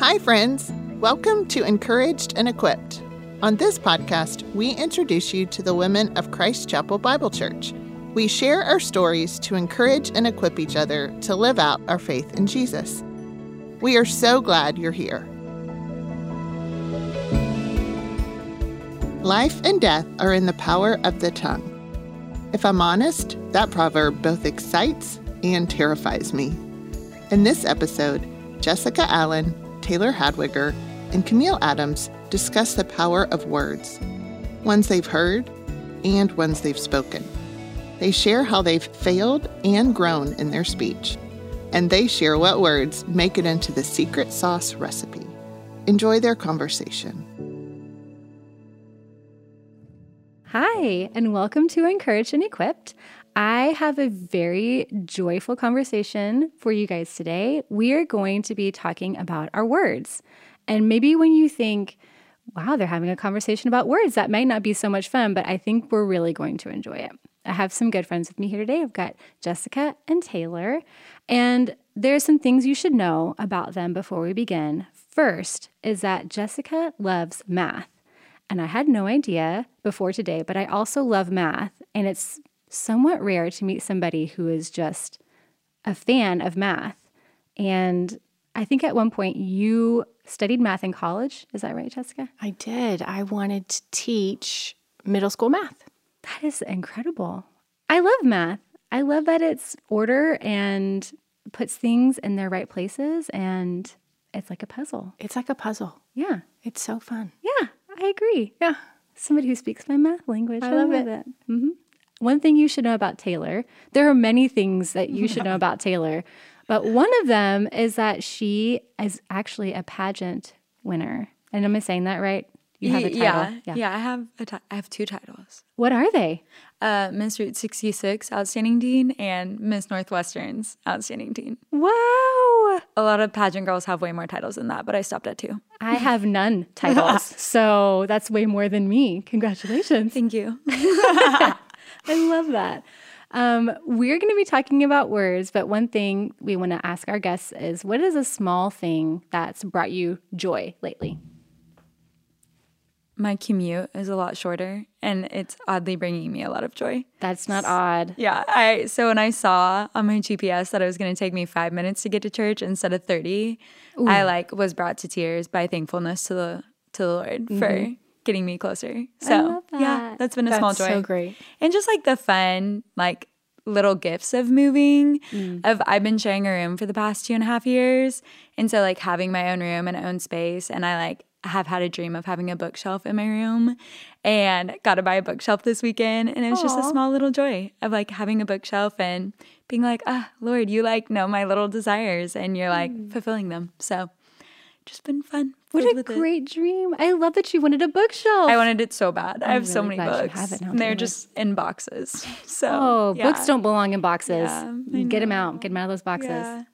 Hi, friends. Welcome to Encouraged and Equipped. On this podcast, we introduce you to the women of Christ Chapel Bible Church. We share our stories to encourage and equip each other to live out our faith in Jesus. We are so glad you're here. Life and death are in the power of the tongue. If I'm honest, that proverb both excites and terrifies me. In this episode, Jessica Allan, Taylor Hadwiger, and Camille Adams discuss the power of words, ones they've heard and ones they've spoken. They share how they've failed and grown in their speech, and they share what words make it into the secret sauce recipe. Enjoy their conversation. Hi, and welcome to Encouraged and Equipped. I have a very joyful conversation for you guys today. We are going to be talking about our words. And maybe when you think, wow, they're having a conversation about words, that might not be so much fun, but I think we're really going to enjoy it. I have some good friends with me here today. I've got Jessica and Taylor, and there are some things you should know about them before we begin. First is that Jessica loves math. And I had no idea before today, but I also love math. And it's somewhat rare to meet somebody who is just a fan of math. And I think at one point you studied math in college. Is that right, Jessica? I did. I wanted to teach middle school math. That is incredible. I love math. I love that it's order and puts things in their right places and it's like a puzzle. It's like a puzzle. Yeah. It's so fun. Yeah. I agree. Yeah. Somebody who speaks my math language. I love it. Mm-hmm. One thing you should know about Taylor, there are many things that you should know about Taylor, but one of them is that she is actually a pageant winner. And am I saying that right? You have a title. Yeah, yeah. I have a ti- I have two titles. What are they? Uh, Miss Route 66 Outstanding Teen and Miss Northwestern's Outstanding Teen. Wow. A lot of pageant girls have way more titles than that, but I stopped at two. I have none titles. so that's way more than me. Congratulations. Thank you. I love that. Um, we're going to be talking about words, but one thing we want to ask our guests is what is a small thing that's brought you joy lately? My commute is a lot shorter and it's oddly bringing me a lot of joy. That's not odd. Yeah, I so when I saw on my GPS that it was going to take me 5 minutes to get to church instead of 30, I like was brought to tears by thankfulness to the to the Lord for getting me closer. So, love yeah, that. that's been a small That's joy. so great. and just like the fun like little gifts of moving of i've been sharing a room for the past two and a half years and so like having my own room and own space and i like have had a dream of having a bookshelf in my room and got to buy a bookshelf this weekend and it was just a small little joy of like having a bookshelf and being like ah lord you like know my little desires and you're like fulfilling them so just been fun What a with it. great dream. I love that you wanted a bookshelf. I wanted it so bad. I have so many books. have it now, and they're Taylor. just in boxes. So Oh, yeah. books don't belong in boxes. Yeah, Get them out. Get them out of those boxes. Yeah.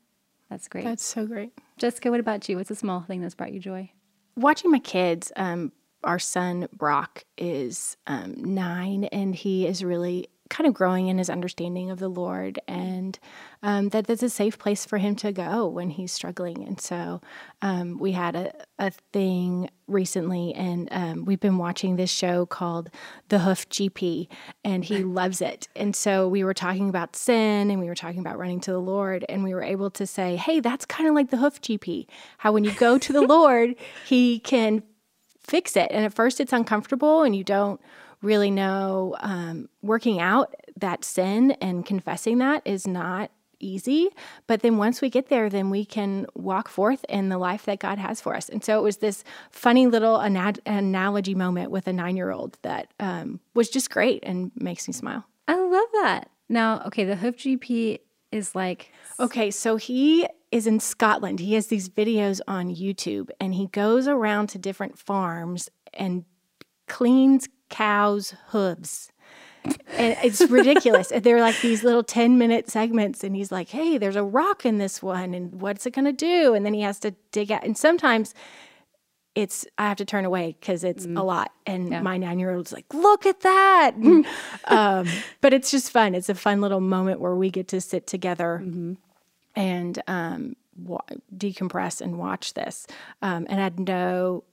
That's great. That's so great. Jessica, what about you? What's a small thing that's brought you joy? Watching my kids, um, our son Brock is um, nine and he is really kind of growing in his understanding of the Lord and um, that that's a safe place for him to go when he's struggling. And so um, we had a, a thing recently and um, we've been watching this show called The Hoof GP and he loves it. And so we were talking about sin and we were talking about running to the Lord and we were able to say, hey, that's kind of like the Hoof GP. How when you go to the Lord, he can fix it. And at first, it's uncomfortable, and you don't really know. Um, working out that sin and confessing that is not easy. But then once we get there, then we can walk forth in the life that God has for us. And so it was this funny little ana- analogy moment with a nine year old that um, was just great and makes me smile. I love that. Now, okay, the Hoof GP is like Okay, so he is in Scotland. He has these videos on YouTube and he goes around to different farms and cleans cows' hooves. And it's ridiculous. They're like these little 10 minute segments. And he's like, hey, there's a rock in this one. And what's it going to do? And then he has to dig out. And sometimes it's, I have to turn away because it's a lot. And my nine year old's like, look at that. um, but it's just fun. It's a fun little moment where we get to sit together and um, wa- decompress and watch this, um, and I had no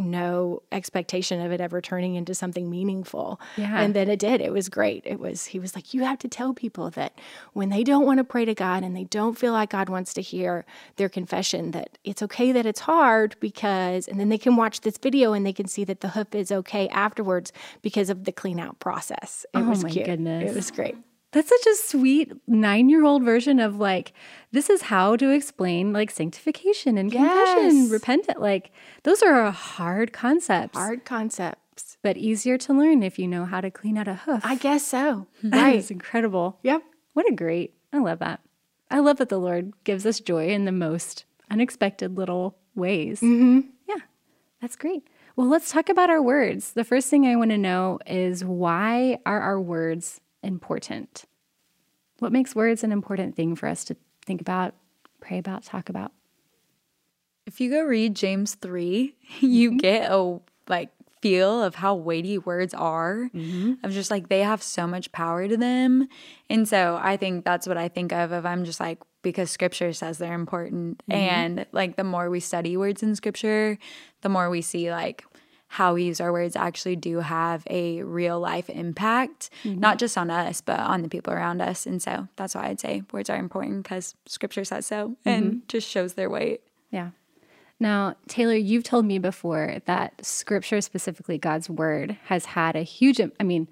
no expectation of it ever turning into something meaningful. Yeah. And then it did. It was great. It was he was like you have to tell people that when they don't want to pray to God and they don't feel like God wants to hear their confession that it's okay that it's hard because and then they can watch this video and they can see that the hoof is okay afterwards because of the clean out process. It Oh was my cute. goodness. It was great. That's such a sweet nine year old version of like, this is how to explain like sanctification and confession, Yes. repentant. Like, those are hard concepts, Hard concepts. but easier to learn if you know how to clean out a hoof. I guess so. That Right. is incredible. Yep. What a great, I love that. I love that the Lord gives us joy in the most unexpected little ways. Mm-hmm. Yeah, that's great. Well, let's talk about our words. The first thing I want to know is why are our words important? What makes words an important thing for us to think about, pray about, talk about? If you go read James 3, you mm-hmm. get a like feel of how weighty words are. Mm-hmm. Of just like they have so much power to them. And so I think that's what I think of of I'm just like because scripture says they're important mm-hmm. and like the more we study words in scripture, the more we see like how we use our words actually do have a real life impact, mm-hmm. not just on us, but on the people around us. And so that's why I'd say words are important because scripture says so and mm-hmm. just shows their weight. Yeah. Now, Taylor, you've told me before that scripture, specifically God's word, has had a huge, I mean,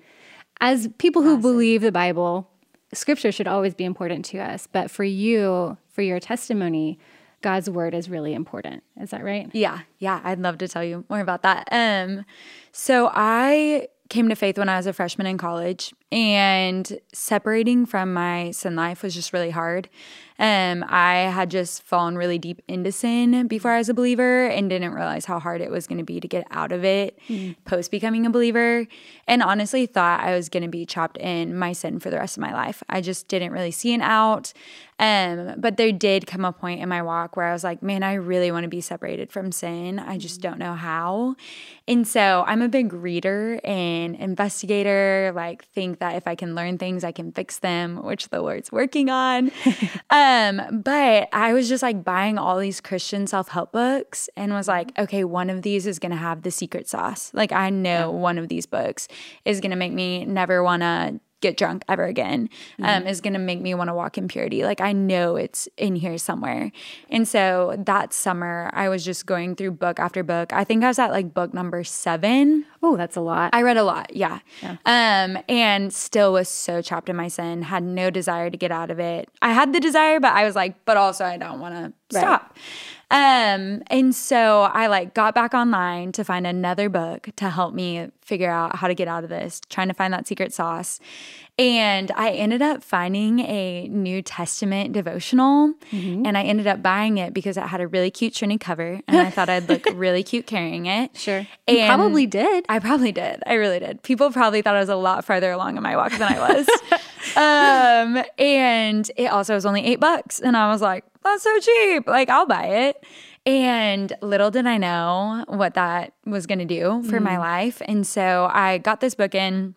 as people who believe the Bible, scripture should always be important to us. But for you, for your testimony, God's word is really important. Is that right? Yeah, yeah, I'd love to tell you more about that. Um, so I came to faith when I was a freshman in college, and separating from my sin life was just really hard. Um, I had just fallen really deep into sin before I was a believer and didn't realize how hard it was going to be to get out of it post becoming a believer. And honestly, thought I was going to be chopped in my sin for the rest of my life. I just didn't really see an out. Um, but there did come a point in my walk where I was like, man, I really want to be separated from sin. I just don't know how. And so I'm a big reader and investigator, like, think that if I can learn things, I can fix them, which the Lord's working on. um, but I was just like buying all these Christian self help books and was like, okay, one of these is going to have the secret sauce. Like, I know one of these books is going to make me never want to get drunk ever again um, is going to make me want to walk in purity. Like I know it's in here somewhere. And so that summer, I was just going through book after book. I think I was at like book number seven. Oh, that's a lot. I read a lot, yeah. Um, and still was so trapped in my sin, had no desire to get out of it. I had the desire, but I was like, but also I don't want to stop. Um, and so I like got back online to find another book to help me figure out how to get out of this, trying to find that secret sauce. And I ended up finding a New Testament devotional and I ended up buying it because it had a really cute shiny cover and I thought I'd look really cute carrying it. sure. You probably did. I probably did. I really did. People probably thought I was a lot farther along in my walk than I was. um, and it also was only eight bucks. And I was like, that's so cheap. Like, I'll buy it. And little did I know what that was going to do for my life. And so I got this book in.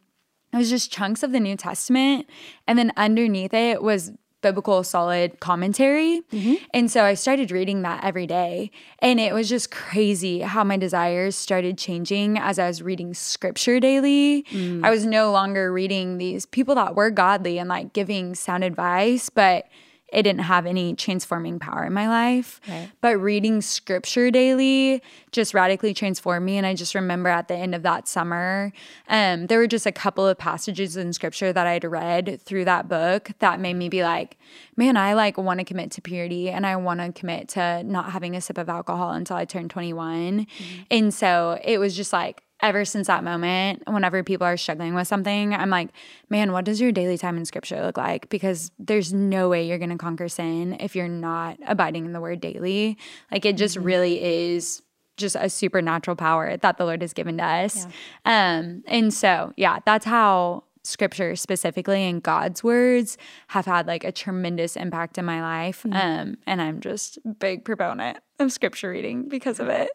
It was just chunks of the New Testament. And then underneath it was biblical solid commentary. Mm-hmm. And so I started reading that every day. And it was just crazy how my desires started changing as I was reading scripture daily. Mm. I was no longer reading these people that were godly and like giving sound advice, but it didn't have any transforming power in my life. But reading scripture daily just radically transformed me. And I just remember at the end of that summer, um, there were just a couple of passages in scripture that I'd read through that book that made me be like, man, I like want to commit to purity and I want to commit to not having a sip of alcohol until I turn 21. And so it was just like, ever since that moment, whenever people are struggling with something, I'm like, man, what does your daily time in scripture look like? Because there's no way you're going to conquer sin if you're not abiding in the word daily. Like it just really is just a supernatural power that the Lord has given to us. Um, and so, yeah, that's how scripture specifically and God's words have had like a tremendous impact in my life. Um, and I'm just a big proponent of scripture reading because of it.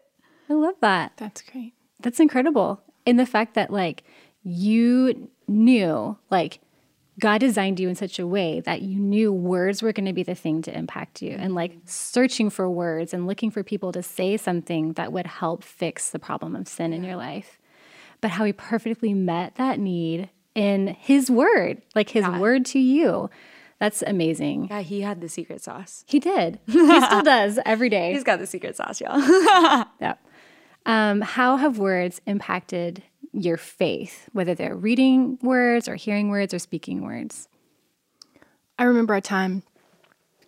I love that. That's great. That's incredible. And the fact that like you knew like God designed you in such a way that you knew words were going to be the thing to impact you and like searching for words and looking for people to say something that would help fix the problem of sin in your life. But how he perfectly met that need in his word, like his yeah. word to you. That's amazing. Yeah, he had the secret sauce. He did. He still does every day. He's got the secret sauce, y'all. yeah. Um, how have words impacted your faith, whether they're reading words or hearing words or speaking words? I remember a time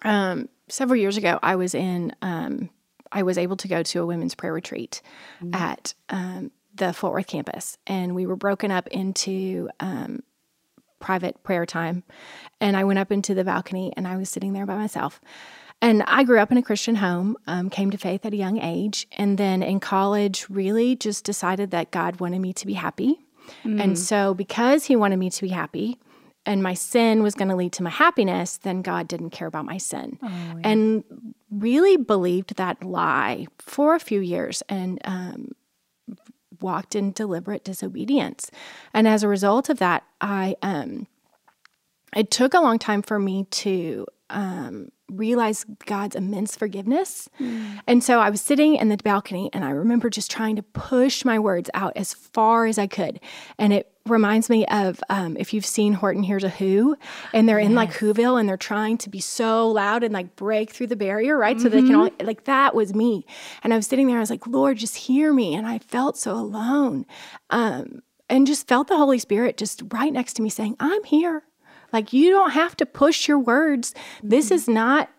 um, several years ago. I was in. Um, I was able to go to a women's prayer retreat mm-hmm. at um, the Fort Worth campus, and we were broken up into um, private prayer time. And I went up into the balcony, and I was sitting there by myself. And I grew up in a Christian home, um, came to faith at a young age, and then in college, really just decided that God wanted me to be happy. Mm. And so, because He wanted me to be happy, and my sin was going to lead to my happiness, then God didn't care about my sin. Oh, yeah. And really believed that lie for a few years and um, walked in deliberate disobedience. And as a result of that, I um, it took a long time for me to um, realize God's immense forgiveness. Mm. And so I was sitting in the balcony and I remember just trying to push my words out as far as I could. And it reminds me of um, if you've seen Horton Hears a Who, and they're yes. in like Whoville and they're trying to be so loud and like break through the barrier, right? Mm-hmm. So they can all, mm-hmm. like, that was me. And I was sitting there, I was like, Lord, just hear me. And I felt so alone. Um, and just felt the Holy Spirit just right next to me saying, I'm here. Like, you don't have to push your words. This mm-hmm. is not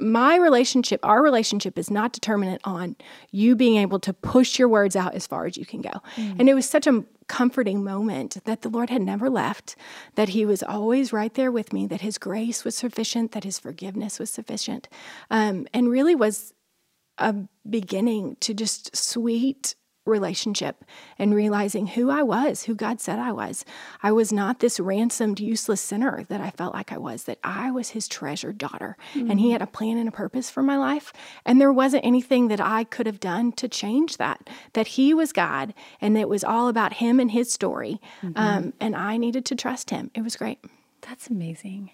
my relationship, our relationship is not determinant on you being able to push your words out as far as you can go. Mm. And it was such a comforting moment that the Lord had never left, that He was always right there with me, that His grace was sufficient, that His forgiveness was sufficient, um, and really was a beginning to just sweet relationship and realizing who I was, who God said I was. I was not this ransomed, useless sinner that I felt like I was, that I was his treasured daughter. Mm-hmm. And he had a plan and a purpose for my life. And there wasn't anything that I could have done to change that, that he was God and it was all about him and his story. Mm-hmm. Um, and I needed to trust him. It was great. That's amazing.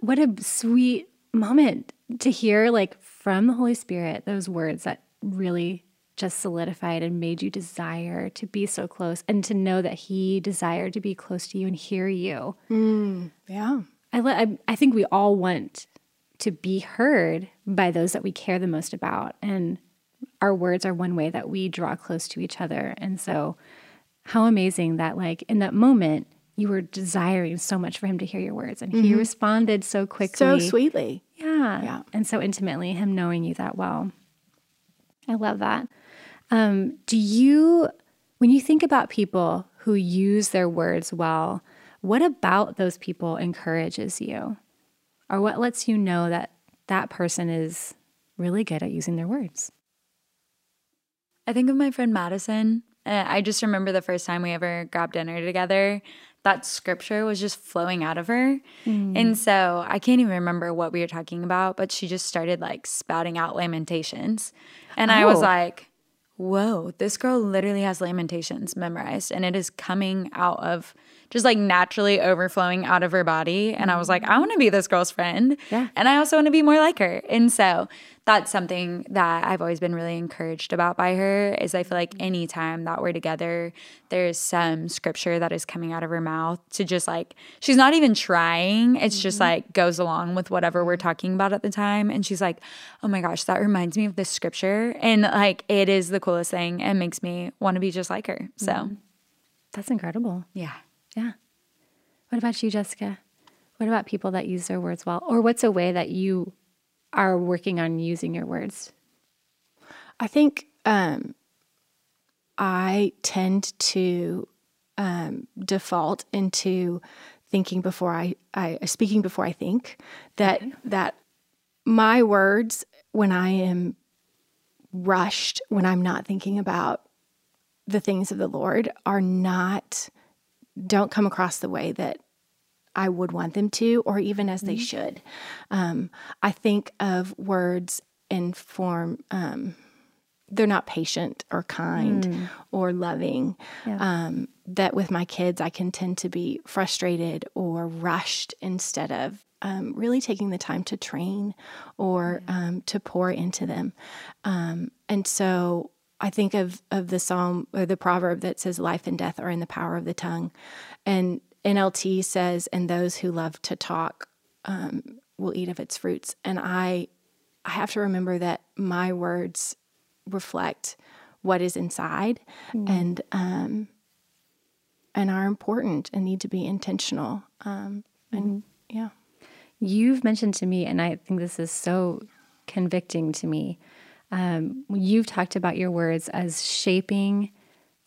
What a sweet moment to hear, like from the Holy Spirit, those words that really just solidified and made you desire to be so close and to know that he desired to be close to you and hear you. Mm, yeah. I, I, I think we all want to be heard by those that we care the most about. And our words are one way that we draw close to each other. And so, how amazing that, like, in that moment, you were desiring so much for him to hear your words and mm-hmm. he responded so quickly. So sweetly. Yeah. Yeah. And so intimately, him knowing you that well. I love that. Um, do you, when you think about people who use their words well, what about those people encourages you? Or what lets you know that that person is really good at using their words? I think of my friend Madison. I just remember the first time we ever grabbed dinner together, that scripture was just flowing out of her. Mm. And so I can't even remember what we were talking about, but she just started like spouting out lamentations. And oh. I was oh. like, whoa, this girl literally has Lamentations memorized and it is coming out of just like naturally overflowing out of her body. And I was like, I want to be this girl's friend. Yeah. And I also want to be more like her. And so that's something that I've always been really encouraged about by her is I feel like anytime that we're together, there's some scripture that is coming out of her mouth to just like she's not even trying. It's just mm-hmm. like goes along with whatever we're talking about at the time. And she's like, Oh my gosh, that reminds me of this scripture. And like it is the coolest thing and makes me want to be just like her. So mm-hmm. that's incredible. Yeah. Yeah. What about you, Jessica? What about people that use their words well? Or what's a way that you are working on using your words? I think um, I tend to um, default into thinking before I, I speaking before I think that okay. that my words when I am rushed when I'm not thinking about the things of the Lord are not don't come across the way that I would want them to, or even as they mm-hmm. should. Um, I think of words in form um, they're not patient or kind or loving. Um, that with my kids, I can tend to be frustrated or rushed instead of um, really taking the time to train or um, to pour into them. Um, and so I think of of the psalm or the proverb that says, "Life and death are in the power of the tongue," and NLT says, "And those who love to talk um, will eat of its fruits." And I, I have to remember that my words reflect what is inside, and um, and are important and need to be intentional. Um, and yeah, You've mentioned to me, and I think this is so convicting to me. Um, you've talked about your words as shaping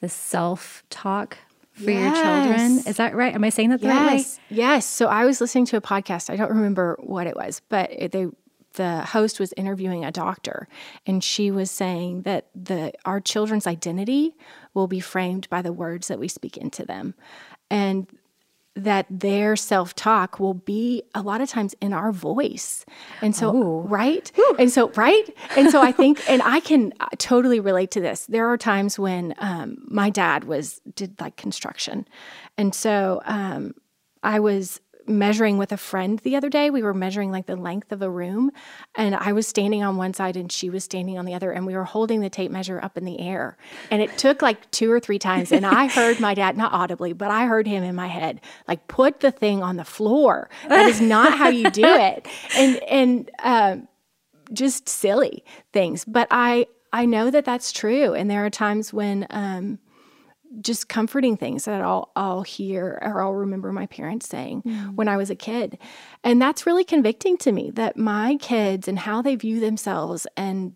the self talk for your children. Is that right? Am I saying that the right way? Yes, yes. So I was listening to a podcast. I don't remember what it was, but it- they the host was interviewing a doctor, and she was saying that the our children's identity will be framed by the words that we speak into them, and that their self talk will be a lot of times in our voice. And so, right? And so, right? And so, I think, and I can uh, totally relate to this. There are times when um, my dad was, did like construction. And so, um, I was measuring with a friend the other day. We were measuring like the length of a room, and I was standing on one side and she was standing on the other, and we were holding the tape measure up in the air. And it took like two or three times, and I heard my dad, not audibly, but I heard him in my head, like, put the thing on the floor. That is not how you do it. And, and, um, just silly things. But I, I know that that's true. And there are times when, um, just comforting things that I'll I'll hear or I'll remember my parents saying mm. when I was a kid. And that's really convicting to me that my kids and how they view themselves and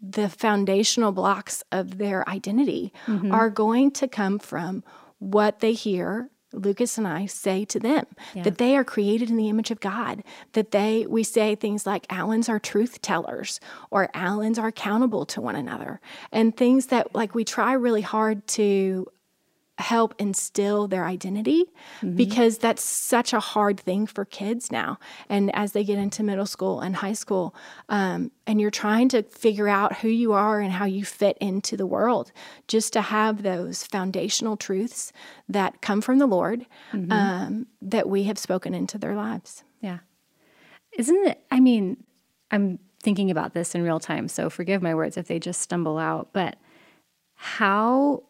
the foundational blocks of their identity mm-hmm. are going to come from what they hear Lucas and I say to them that they are created in the image of God, that they, we say things like Allans are truth tellers or Allans are accountable to one another, and things that like we try really hard to help instill their identity because that's such a hard thing for kids now. And as they get into middle school and high school, um, and you're trying to figure out who you are and how you fit into the world, just to have those foundational truths that come from the Lord um, that we have spoken into their lives. Yeah. Isn't it? I mean, I'm thinking about this in real time, so forgive my words if they just stumble out, but how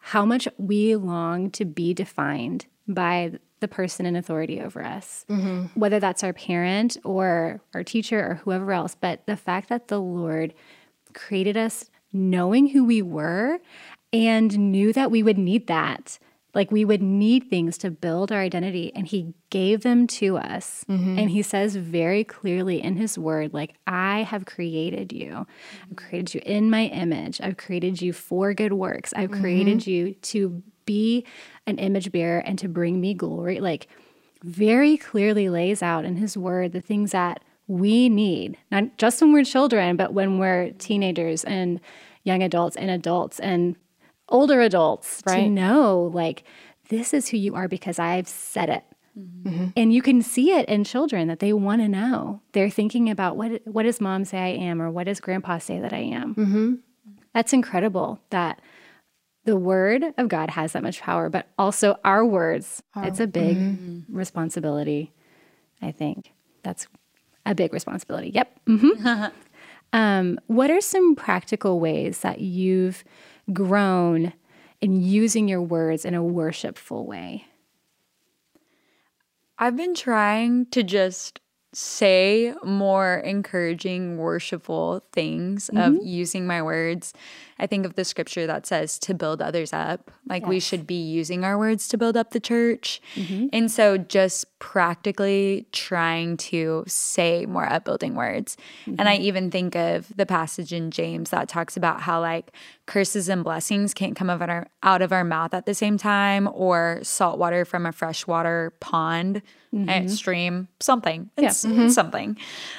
how much we long to be defined by the person in authority over us, mm-hmm. whether that's our parent or our teacher or whoever else. But the fact that the Lord created us knowing who we were and knew that we would need that. Like we would need things to build our identity, and He gave them to us. Mm-hmm. And He says very clearly in His word, like, I have created you. I've created you in my image. I've created you for good works. I've mm-hmm. created you to be an image bearer and to bring me glory. Like, very clearly lays out in His word the things that we need, not just when we're children, but when we're teenagers and young adults and adults and older adults to Right. know like this is who you are because I've said it. Mm-hmm. Mm-hmm. And you can see it in children that they want to know. They're thinking about what what does mom say I am or what does grandpa say that I am. Mm-hmm. That's incredible that the word of God has that much power, but also our words. it's a big responsibility, I think. That's a big responsibility. Yep. hmm um, what are some practical ways that you've grown in using your words in a worshipful way? I've been trying to just say more encouraging, worshipful things of mm-hmm. using my words. I think of the scripture that says to build others up. Like we should be using our words to build up the church. And so just practically trying to say more upbuilding words. And I even think of the passage in James that talks about how like curses and blessings can't come out of our, out of our mouth at the same time or salt water from a freshwater pond, eh, stream, something. It's, it's something.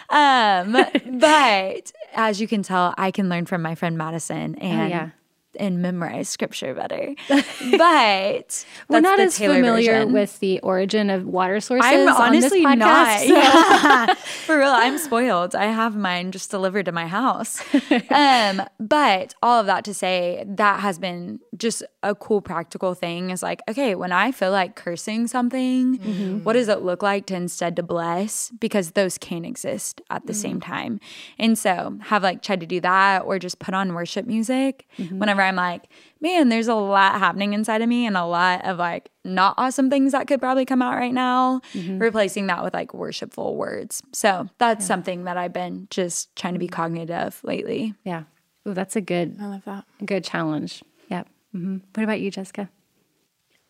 Um, but as you can tell, I can learn from my friend Madison. Oh, and yeah. And memorize scripture better. But We're not as Taylor familiar version. with the origin of water sources. I'm honestly podcast, not. so- Yeah. For real, I'm spoiled. I have mine just delivered to my house. um, but all of that to say, that has been just a cool practical thing. Is like, okay, when I feel like cursing something, mm-hmm. what does it look like to instead to bless? Because those can exist at the same mm. time. And so have like tried to do that or just put on worship music mm-hmm. whenever I'm like, man, there's a lot happening inside of me and a lot of like not awesome things that could probably come out right now, replacing that with like worshipful words. So that's something that I've been just trying to be cognitive of lately. yeah. Ooh, that's a good, I love that. good challenge. Yep. hmm What about you, Jessica?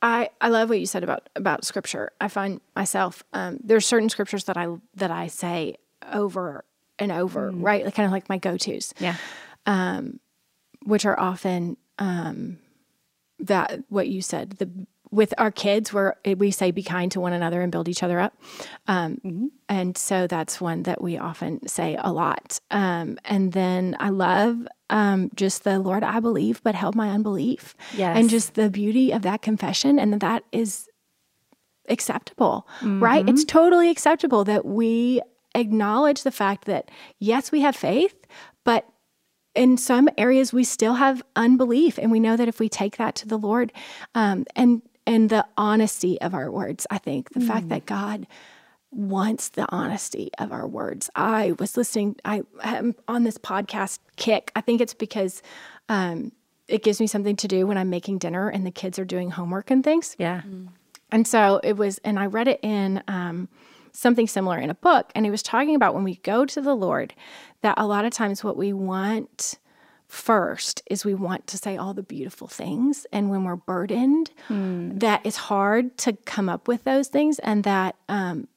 I, I love what you said about about scripture. I find myself um, there's certain scriptures that I that I say over and over, right? Like kind of like my go tos, Yeah. Which are often um, that what you said. The with our kids, where we say be kind to one another and build each other up, um, and so that's one that we often say a lot. Um, and then I love um, just the Lord, I believe, but help my unbelief. Yes. and just the beauty of that confession, and that that is acceptable, right? It's totally acceptable that we acknowledge the fact that yes, we have faith, but in some areas we still have unbelief, and we know that if we take that to the Lord, um, and and the honesty of our words, I think the fact that God wants the honesty of our words. I was listening. I am on this podcast kick. I think it's because. Um, it gives me something to do when I'm making dinner and the kids are doing homework and things. Yeah. And so it was, and I read it in um, something similar in a book, and he was talking about when we go to the Lord, that a lot of times what we want first is we want to say all the beautiful things. And when we're burdened, that it's hard to come up with those things, and that um,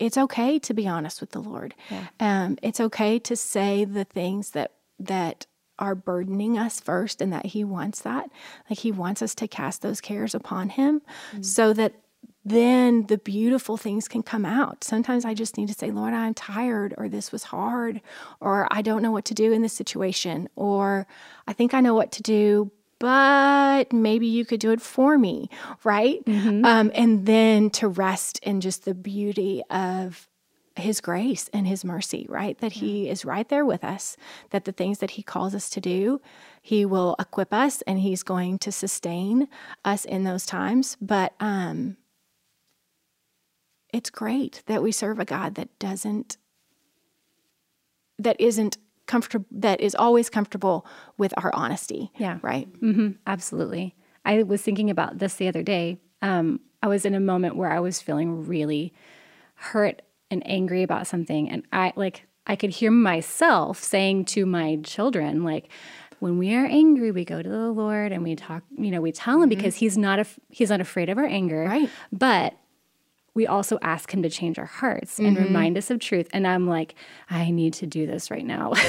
it's okay to be honest with the Lord. Um, it's okay to say the things that that are burdening us first and that he wants that. Like he wants us to cast those cares upon him so that then the beautiful things can come out. Sometimes I just need to say, Lord, I'm tired, or this was hard, or I don't know what to do in this situation, or I think I know what to do, but maybe you could do it for me, right? Um, and then to rest in just the beauty of his grace and his mercy, right? That he is right there with us, that the things that he calls us to do, he will equip us and he's going to sustain us in those times. But um it's great that we serve a God that doesn't that isn't comfortable that is always comfortable with our honesty. Yeah. Right. hmm Absolutely. I was thinking about this the other day. Um, I was in a moment where I was feeling really hurt and angry about something, and I like I could hear myself saying to my children, like, when we are angry, we go to the Lord and we talk. You know, we tell Him because He's not af- He's not afraid of our anger, Right. But we also ask him to change our hearts and mm-hmm. remind us of truth. And I'm like, I need to do this right now.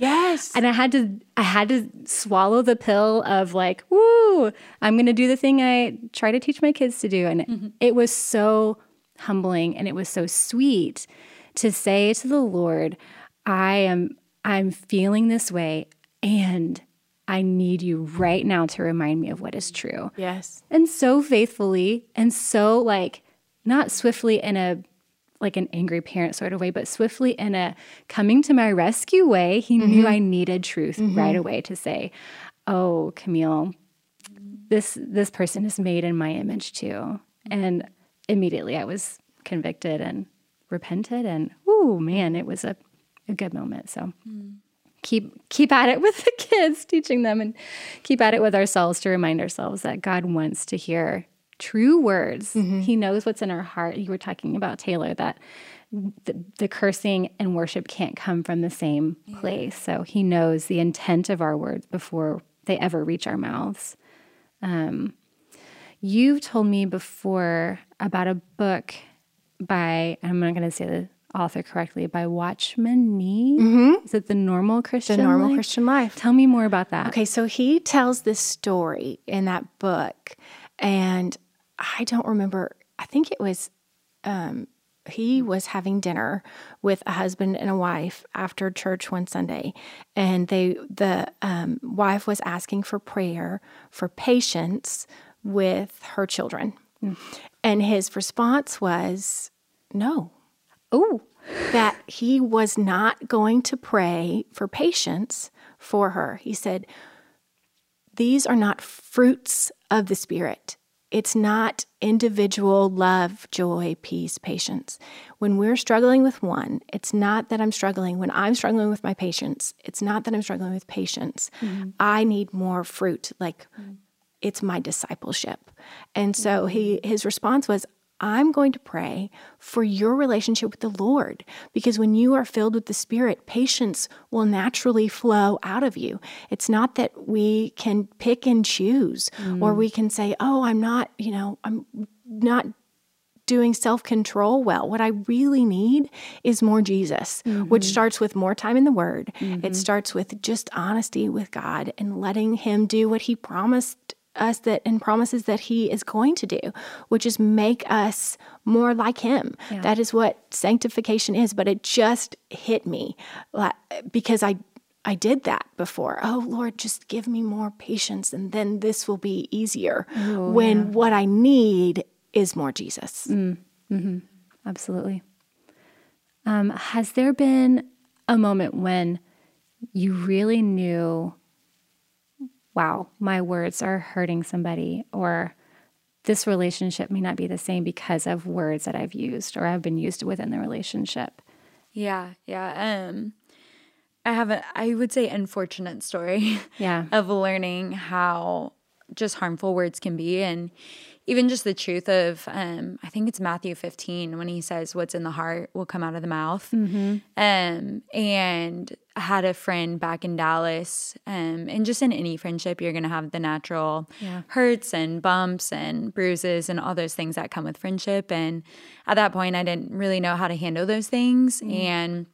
Yes. and I had to I had to swallow the pill of like, woo, I'm gonna do the thing I try to teach my kids to do. And mm-hmm. it was so humbling and it was so sweet to say to the Lord, I am I'm feeling this way and I need you right now to remind me of what is true yes. and so faithfully and so like not swiftly in a like an angry parent sort of way but swiftly in a coming to my rescue way he knew mm-hmm. i needed truth mm-hmm. right away to say oh camille this this person is made in my image too. And immediately i was convicted and repented and oh man it was a, a good moment. So mm. keep keep at it with the kids teaching them and keep at it with ourselves to remind ourselves that god wants to hear true words. He knows what's in our heart. You were talking about taylor that the, the cursing and worship can't come from the same place. So he knows the intent of our words before they ever reach our mouths. Um, you've told me before about a book by i'm not going to say the author correctly by watchman nee. Is it the normal christian The normal Life? Christian life. tell me more about that. Okay, so he tells this story in that book, and I don't remember. I think it was um, he was having dinner with a husband and a wife after church one Sunday, and they the um, wife was asking for prayer for patience with her children, mm. and his response was no. Oh, that he was not going to pray for patience for her. He said, These are not fruits of the Spirit. It's not individual love, joy, peace, patience. When we're struggling with one, it's not that I'm struggling. When I'm struggling with my patience, it's not that I'm struggling with patience. Mm-hmm. I need more fruit, like mm-hmm. it's my discipleship. And so he his response was, I'm going to pray for your relationship with the Lord because when you are filled with the Spirit, patience will naturally flow out of you. It's not that we can pick and choose mm. or we can say, oh, I'm not, you know, I'm not doing self control well. What I really need is more Jesus, mm-hmm. which starts with more time in the Word. Mm-hmm. It starts with just honesty with God and letting Him do what He promised us that and promises that he is going to do, which is make us more like him. Yeah. That is what sanctification is, but it just hit me because I I did that before. Oh Lord, just give me more patience and then this will be easier. Ooh, when yeah. what I need is more Jesus. Mm, mm-hmm. Absolutely. Um, has there been a moment when you really knew wow, my words are hurting somebody, or this relationship may not be the same because of words that I've used or I've been used within the relationship. Yeah, yeah. Um, I have a, I would say, unfortunate story. Yeah. of learning how just harmful words can be, and even just the truth of um, I think it's Matthew 15 when he says what's in the heart will come out of the mouth. Mm-hmm. Um, and had a friend back in Dallas, um, and just in any friendship, you're gonna have the natural yeah. hurts and bumps and bruises and all those things that come with friendship. And at that point, I didn't really know how to handle those things, mm-hmm. and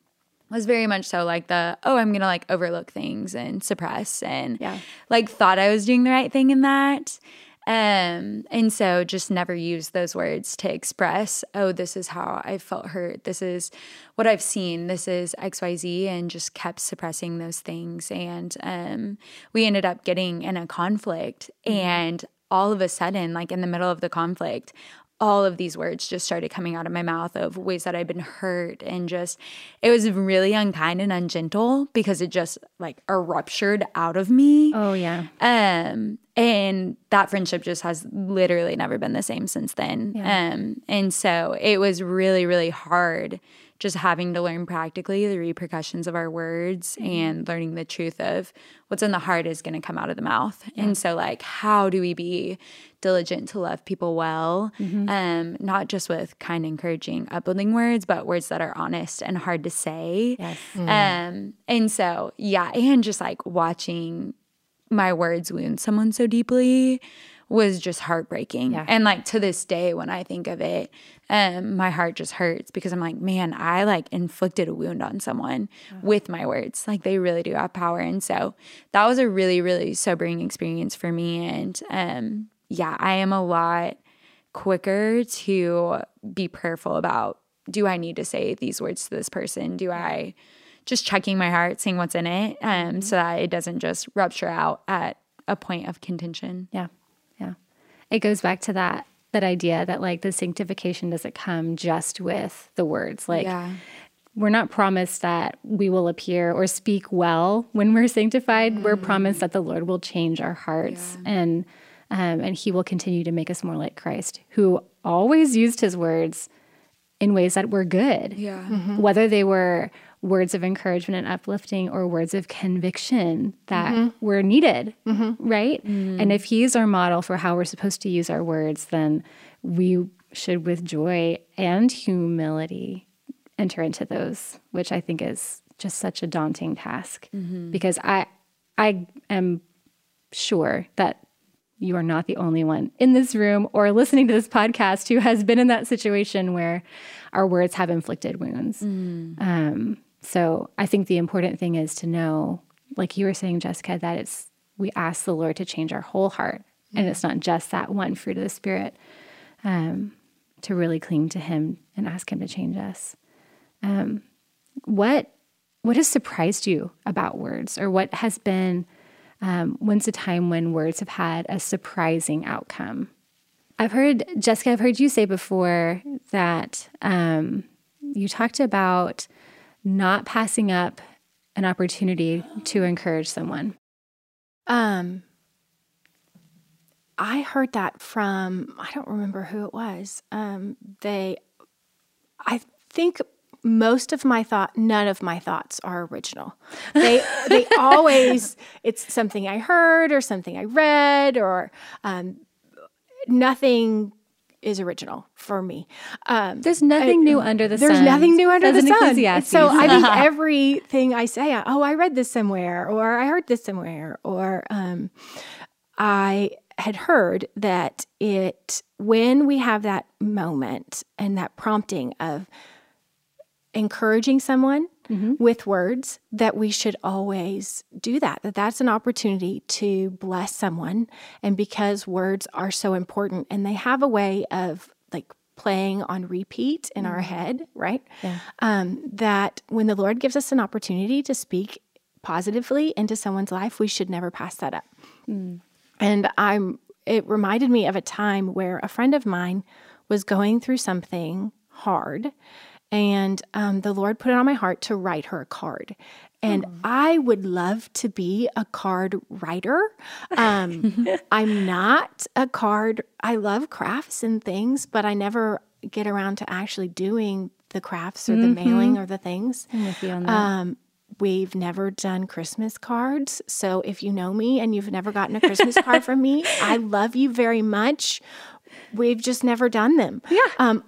was very much so like the oh i'm gonna like overlook things and suppress and yeah. like thought i was doing the right thing in that um, and so just never use those words to express, oh, this is how I felt hurt. This is what I've seen. This is XYZ, and just kept suppressing those things. And um, we ended up getting in a conflict. Mm-hmm. And all of a sudden, like in the middle of the conflict, all of these words just started coming out of my mouth of ways that I've been hurt and just it was really unkind and ungentle because it just like erupted out of me. Oh yeah. Um and that friendship just has literally never been the same since then. Yeah. Um and so it was really really hard just having to learn practically the repercussions of our words mm-hmm. and learning the truth of what's in the heart is going to come out of the mouth. Yeah. And so, like, how do we be diligent to love people well? Mm-hmm. Um, not just with kind, encouraging, upbuilding words, but words that are honest and hard to say. Yes. Mm-hmm. Um, and so, yeah, and just like watching my words wound someone so deeply was just heartbreaking. Yeah. And like to this day, when I think of it, um, my heart just hurts because I'm like, man, I like inflicted a wound on someone with my words. Like they really do have power. And so that was a really, really sobering experience for me. And um, yeah, I am a lot quicker to be prayerful about do I need to say these words to this person? Do I just checking my heart, seeing what's in it, um, mm-hmm. so that it doesn't just rupture out at a point of contention. Yeah. Yeah. It goes back to that that idea that like the sanctification doesn't come just with the words. Like yeah. we're not promised that we will appear or speak well when we're sanctified. Mm. We're promised that the Lord will change our hearts yeah. and um, and He will continue to make us more like Christ, who always used His words in ways that were good. Yeah. Mm-hmm. Whether they were words of encouragement and uplifting or words of conviction that mm-hmm. were needed, mm-hmm. right? Mm. And if he's our model for how we're supposed to use our words, then we should, with joy and humility, enter into those, which I think is just such a daunting task mm-hmm. because I, I am sure that you are not the only one in this room or listening to this podcast who has been in that situation where our words have inflicted wounds. Mm. Um, so I think the important thing is to know, like you were saying, Jessica, that it's we ask the Lord to change our whole heart, mm-hmm. and it's not just that one fruit of the Spirit. Um, to really cling to Him and ask Him to change us. Um, what what has surprised you about words, or what has been um, when's a time when words have had a surprising outcome? I've heard Jessica. I've heard you say before that um, you talked about not passing up an opportunity to encourage someone. Um, I heard that from I don't remember who it was. Um, they, I think most of my thought, none of my thoughts are original. They they always it's something I heard or something I read or um, nothing is original for me. Um, there's nothing I, new under the there's sun. There's nothing new under the sun. So I think everything I say, oh, I read this somewhere, or I heard this somewhere, or um, I had heard that it when we have that moment and that prompting of encouraging someone mm-hmm. with words that we should always do that that that's an opportunity to bless someone and because words are so important and they have a way of like playing on repeat in mm-hmm. our head right yeah. um, that when the lord gives us an opportunity to speak positively into someone's life we should never pass that up mm. and i'm it reminded me of a time where a friend of mine was going through something hard and um, the Lord put it on my heart to write her a card. And oh. I would love to be a card writer. Um, I'm not a card, I love crafts and things, but I never get around to actually doing the crafts or the mm-hmm. mailing or the things. Um, we've never done Christmas cards. So if you know me and you've never gotten a Christmas card from me, I love you very much. We've just never done them. Yeah. Um,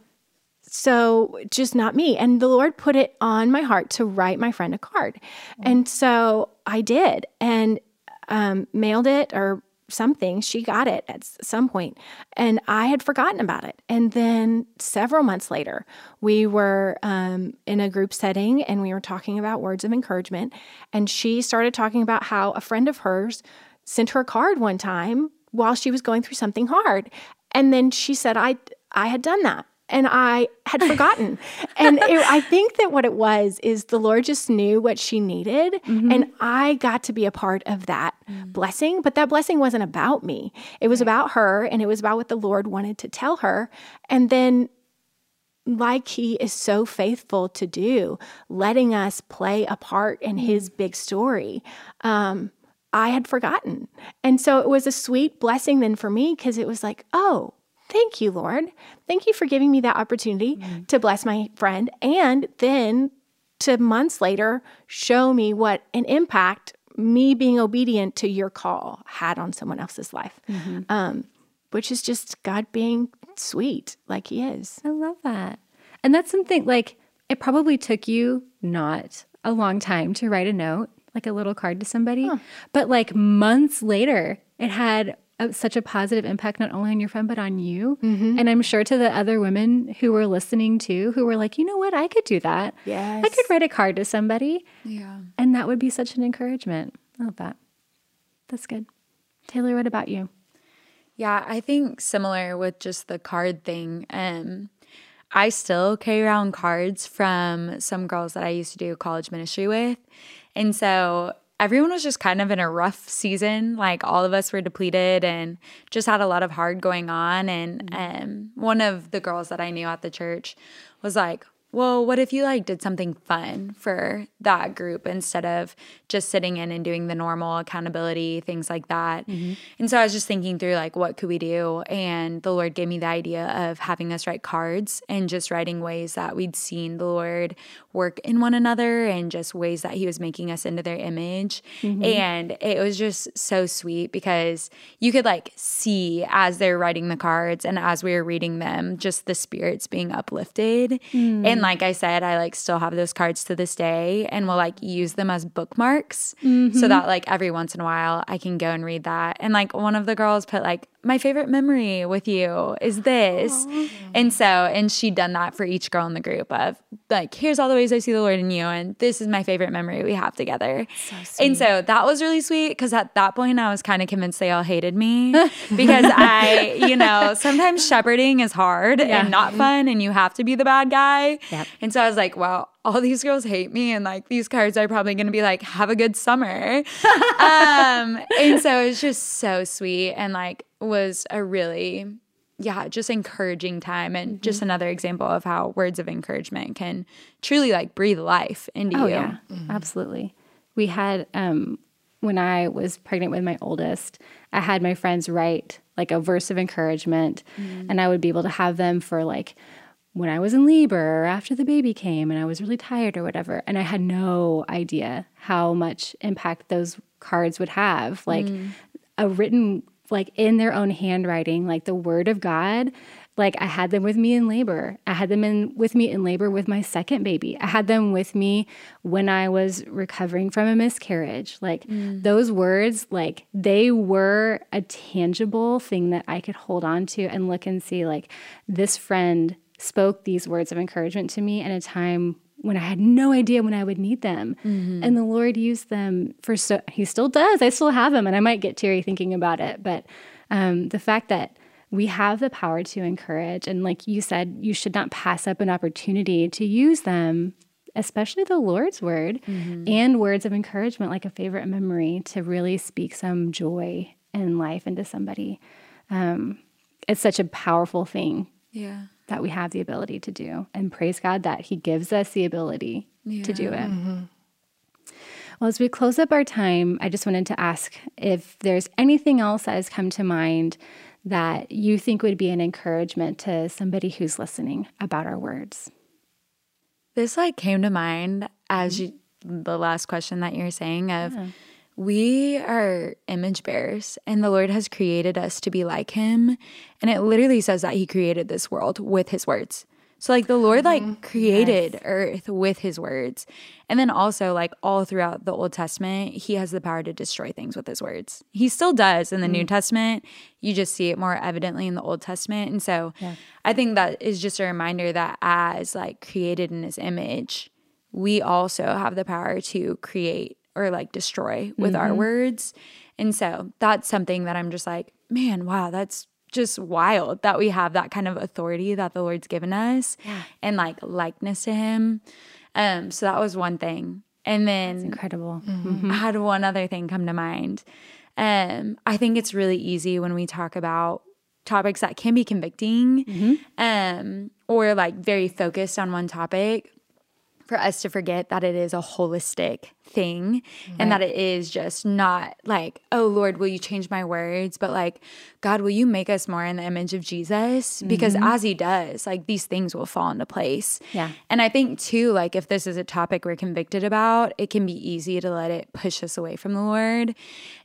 so just not me. And the Lord put it on my heart to write my friend a card. Mm-hmm. And so I did and um, mailed it or something. She got it at some point, and I had forgotten about it. And then several months later, we were um, in a group setting and we were talking about words of encouragement. And she started talking about how a friend of hers sent her a card one time while she was going through something hard. And then she said, I, I had done that and I had forgotten. and it, I think that what it was is the Lord just knew what she needed. Mm-hmm. And I got to be a part of that mm-hmm. blessing. But that blessing wasn't about me, it was right. about her and it was about what the Lord wanted to tell her. And then, like he is so faithful to do, letting us play a part in his big story. Um, I had forgotten. And so it was a sweet blessing then for me because it was like, oh, Thank you, Lord. Thank you for giving me that opportunity mm-hmm. to bless my friend and then to months later show me what an impact me being obedient to your call had on someone else's life. Mm-hmm. Um, which is just God being sweet like He is. I love that. And that's something like it probably took you not a long time to write a note, like a little card to somebody, huh. but like months later, it had a, such a positive impact not only on your friend but on you. Mm-hmm. and i'm sure to the other women who were listening too who were like you know what? I could do that. Yes i could write a card to somebody. Yeah. And that would be such an encouragement. I love that. That's good. Taylor what about you? Yeah i think similar with just the card thing. Um i still carry around cards from some girls that i used to do college ministry with. And so everyone was just kind of in a rough season. Like all of us were depleted and just had a lot of hard going on. And mm-hmm. um, one of the girls that I knew at the church was like, well, what if you like did something fun for that group instead of just sitting in and doing the normal accountability, things like that? Mm-hmm. And so I was just thinking through like, what could we do? And the Lord gave me the idea of having us write cards and just writing ways that we'd seen the Lord work in one another and just ways that He was making us into their image. Mm-hmm. And it was just so sweet because you could like see as they're writing the cards and as we were reading them, just the spirits being uplifted. Mm. And like I said, I like still have those cards to this day and will like use them as bookmarks so mm-hmm. that like every once in a while I can go and read that. And like one of the girls put like my favorite memory with you is this. And so, and she'd done that for each girl in the group of like, here's all the ways I see the Lord in you. And this is my favorite memory we have together. and so that was really sweet because at that point I was kind of convinced they all hated me because I, you know, sometimes shepherding is hard and not fun and you have to be the bad guy. Yep. And so I was like, well, all these girls hate me and like these cards are probably going to be like have a good summer. Um and so it was just so sweet and like was a really yeah just encouraging time and just another example of how words of encouragement can truly like breathe life into Oh you. yeah, absolutely. We had um, when I was pregnant with my oldest, I had my friends write like a verse of encouragement, and I would be able to have them for like when I was in labor or after the baby came and I was really tired or whatever. And I had no idea how much impact those cards would have. Like mm. a written like in their own handwriting, like the word of God. Like I had them with me in labor. I had them in with me in labor with my second baby. I had them with me when I was recovering from a miscarriage. Like mm. those words, like they were a tangible thing that I could hold on to and look and see like this friend spoke these words of encouragement to me at a time when I had no idea when I would need them. And the Lord used them for so, He still does. I still have them, and I might get teary thinking about it. But um, the fact that we have the power to encourage, and like you said, you should not pass up an opportunity to use them, especially the Lord's word and words of encouragement, like a favorite memory, to really speak some joy and life into somebody. Um, it's such a powerful thing yeah that we have the ability to do. And praise God that He gives us the ability to do it. Mm-hmm. Well, as we close up our time, I just wanted to ask if there's anything else that has come to mind that you think would be an encouragement to somebody who's listening about our words. This like came to mind as mm-hmm. you, the last question that you're saying of we are image bearers and the Lord has created us to be like him and it literally says that he created this world with his words. So like the Lord like mm-hmm. created earth with his words. And then also like all throughout the Old Testament, he has the power to destroy things with his words. He still does in the New mm. Testament. You just see it more evidently in the Old Testament. And so I think that is just a reminder that as like created in his image, we also have the power to create or like destroy with our words. And so that's something that I'm just like, man, wow, that's just wild that we have that kind of authority that the Lord's given us and like likeness to him. Um, so that was one thing. And then Incredible. I had one other thing come to mind. Um, I think it's really easy when we talk about topics that can be convicting um, or like very focused on one topic for us to forget that it is a holistic thing and that it is just not like, oh Lord, will you change my words? But like, God, will you make us more in the image of Jesus? Because mm-hmm. as He does, like these things will fall into place. Yeah. And I think too, like if this is a topic we're convicted about, it can be easy to let it push us away from the Lord.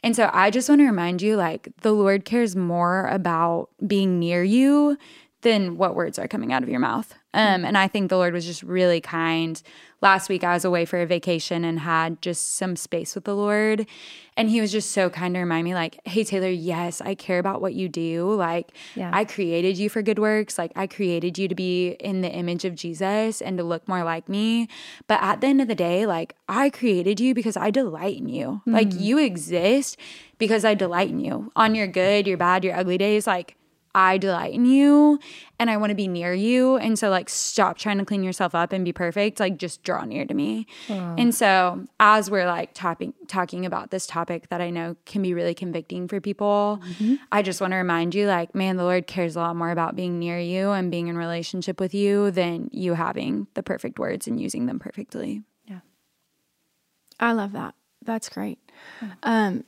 And so I just want to remind you, like, the Lord cares more about being near you than what words are coming out of your mouth. Um, and I think the Lord was just really kind. Last week, I was away for a vacation and had just some space with the Lord. And He was just so kind to remind me, like, hey, Taylor, yes, I care about what you do. Like, Yeah. I created you for good works. Like, I created you to be in the image of Jesus and to look more like me. But at the end of the day, like, I created you because I delight in you. Like, you exist because I delight in you on your good, your bad, your ugly days. Like, I delight in you and I want to be near you. And so, like, stop trying to clean yourself up and be perfect. Like, just draw near to me. And so, as we're like topping, talking about this topic that I know can be really convicting for people, I just want to remind you, like, man, the Lord cares a lot more about being near you and being in relationship with you than you having the perfect words and using them perfectly. Yeah. I love that. That's great. Um,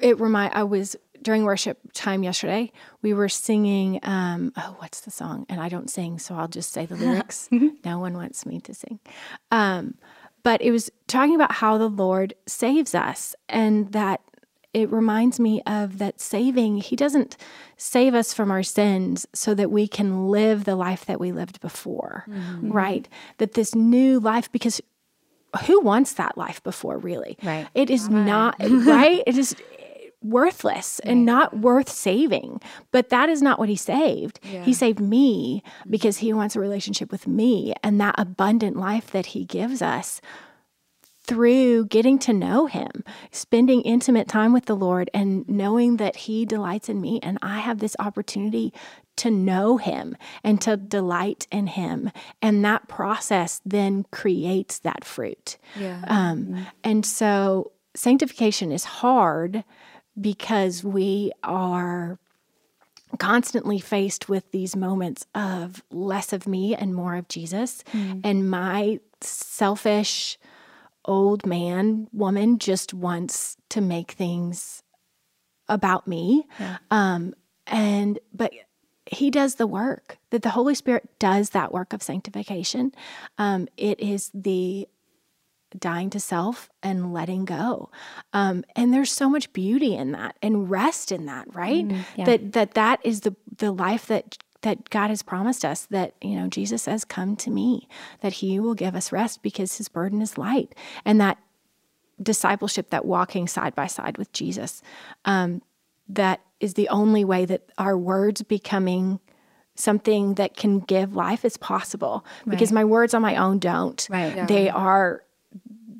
it remind I was during worship time yesterday. We were singing. Um, oh, what's the song? And I don't sing, so I'll just say the lyrics. no one wants me to sing. Um, but it was talking about how the Lord saves us, and that it reminds me of that saving. He doesn't save us from our sins so that we can live the life that we lived before, mm-hmm. right? That this new life, because who wants that life before, really? Right. It is right. not, right? It is worthless right. and not worth saving. But that is not what he saved. Yeah. He saved me because he wants a relationship with me and that abundant life that he gives us through getting to know Him, spending intimate time with the Lord, and knowing that He delights in me. And I have this opportunity to know Him and to delight in Him. And that process then creates that fruit. Yeah. Um, mm-hmm. And so sanctification is hard because we are constantly faced with these moments of less of me and more of Jesus. Mm. And my selfish, old man, woman just wants to make things about me. Yeah. Um, and, but he does the work that the Holy Spirit does that work of sanctification. Um, it is the dying to self and letting go um, and there's so much beauty in that and rest in that right mm, yeah. that that that is the the life that that God has promised us that, you know, Jesus says, Come to me, that He will give us rest because His burden is light. And that discipleship, that walking side by side with Jesus, um, that is the only way that our words becoming something that can give life is possible right. because my words on my own don't. Right. Yeah. They are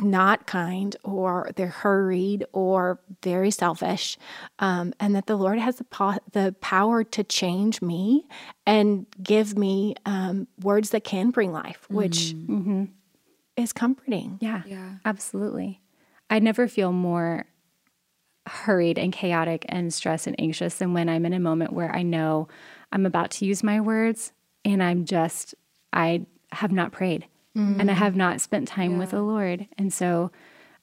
not kind or they're hurried or very selfish, um, and that the Lord has the, po- the power to change me and give me um, words that can bring life, which mm-hmm. mm-hmm. is comforting. Yeah, yeah, absolutely. I never feel more hurried and chaotic and stressed and anxious than when I'm in a moment where I know I'm about to use my words and I'm just, I have not prayed mm-hmm. and I have not spent time yeah. with the Lord. And so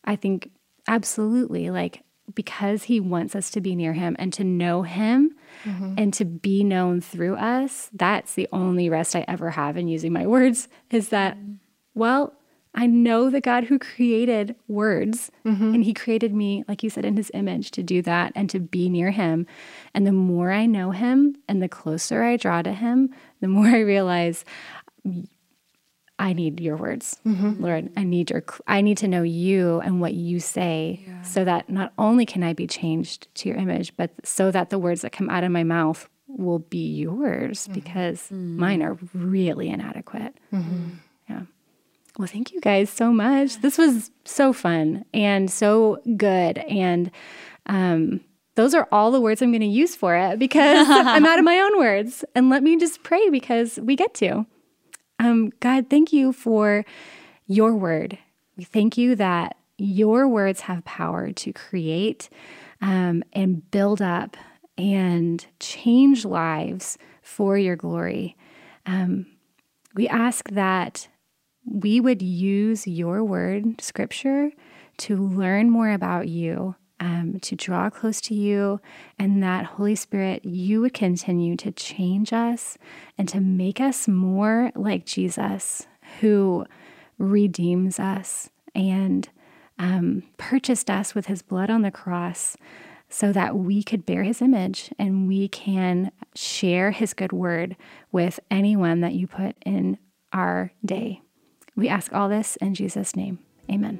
I think absolutely like because he wants us to be near him and to know him mm-hmm. and to be known through us, that's the only rest I ever have in using my words is that, mm-hmm. well, I know the God who created words mm-hmm. and he created me, like you said, in his image to do that and to be near him. And the more I know him and the closer I draw to him, the more I realize I need your words, mm-hmm. Lord. I need your I need to know you and what you say yeah. so that not only can I be changed to your image, but so that the words that come out of my mouth will be yours mm-hmm. because mm-hmm. mine are really inadequate. Mm-hmm. Yeah. Well, thank you guys so much. This was so fun and so good and um those are all the words I'm going to use for it because I'm out of my own words. And let me just pray because we get to. Um, God, thank you for your word. We thank you that your words have power to create um, and build up and change lives for your glory. Um, we ask that we would use your word, scripture, to learn more about you um, to draw close to you, and that Holy Spirit, you would continue to change us and to make us more like Jesus, who redeems us and um, purchased us with his blood on the cross so that we could bear his image and we can share his good word with anyone that you put in our day. We ask all this in Jesus' name. Amen.